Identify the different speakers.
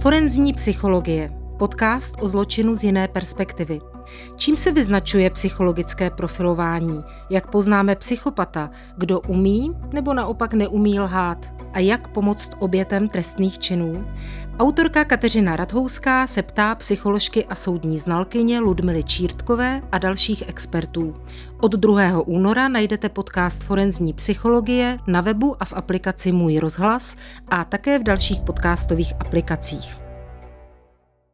Speaker 1: Forenzní psychologie. Podcast o zločinu z jiné perspektivy. Čím se vyznačuje psychologické profilování? Jak poznáme psychopata? Kdo umí nebo naopak neumí lhát? A jak pomoct obětem trestných činů? Autorka Kateřina Radhouská se ptá psycholožky a soudní znalkyně Ludmily Čírtkové a dalších expertů. Od 2. února najdete podcast Forenzní psychologie na webu a v aplikaci Můj rozhlas a také v dalších podcastových aplikacích.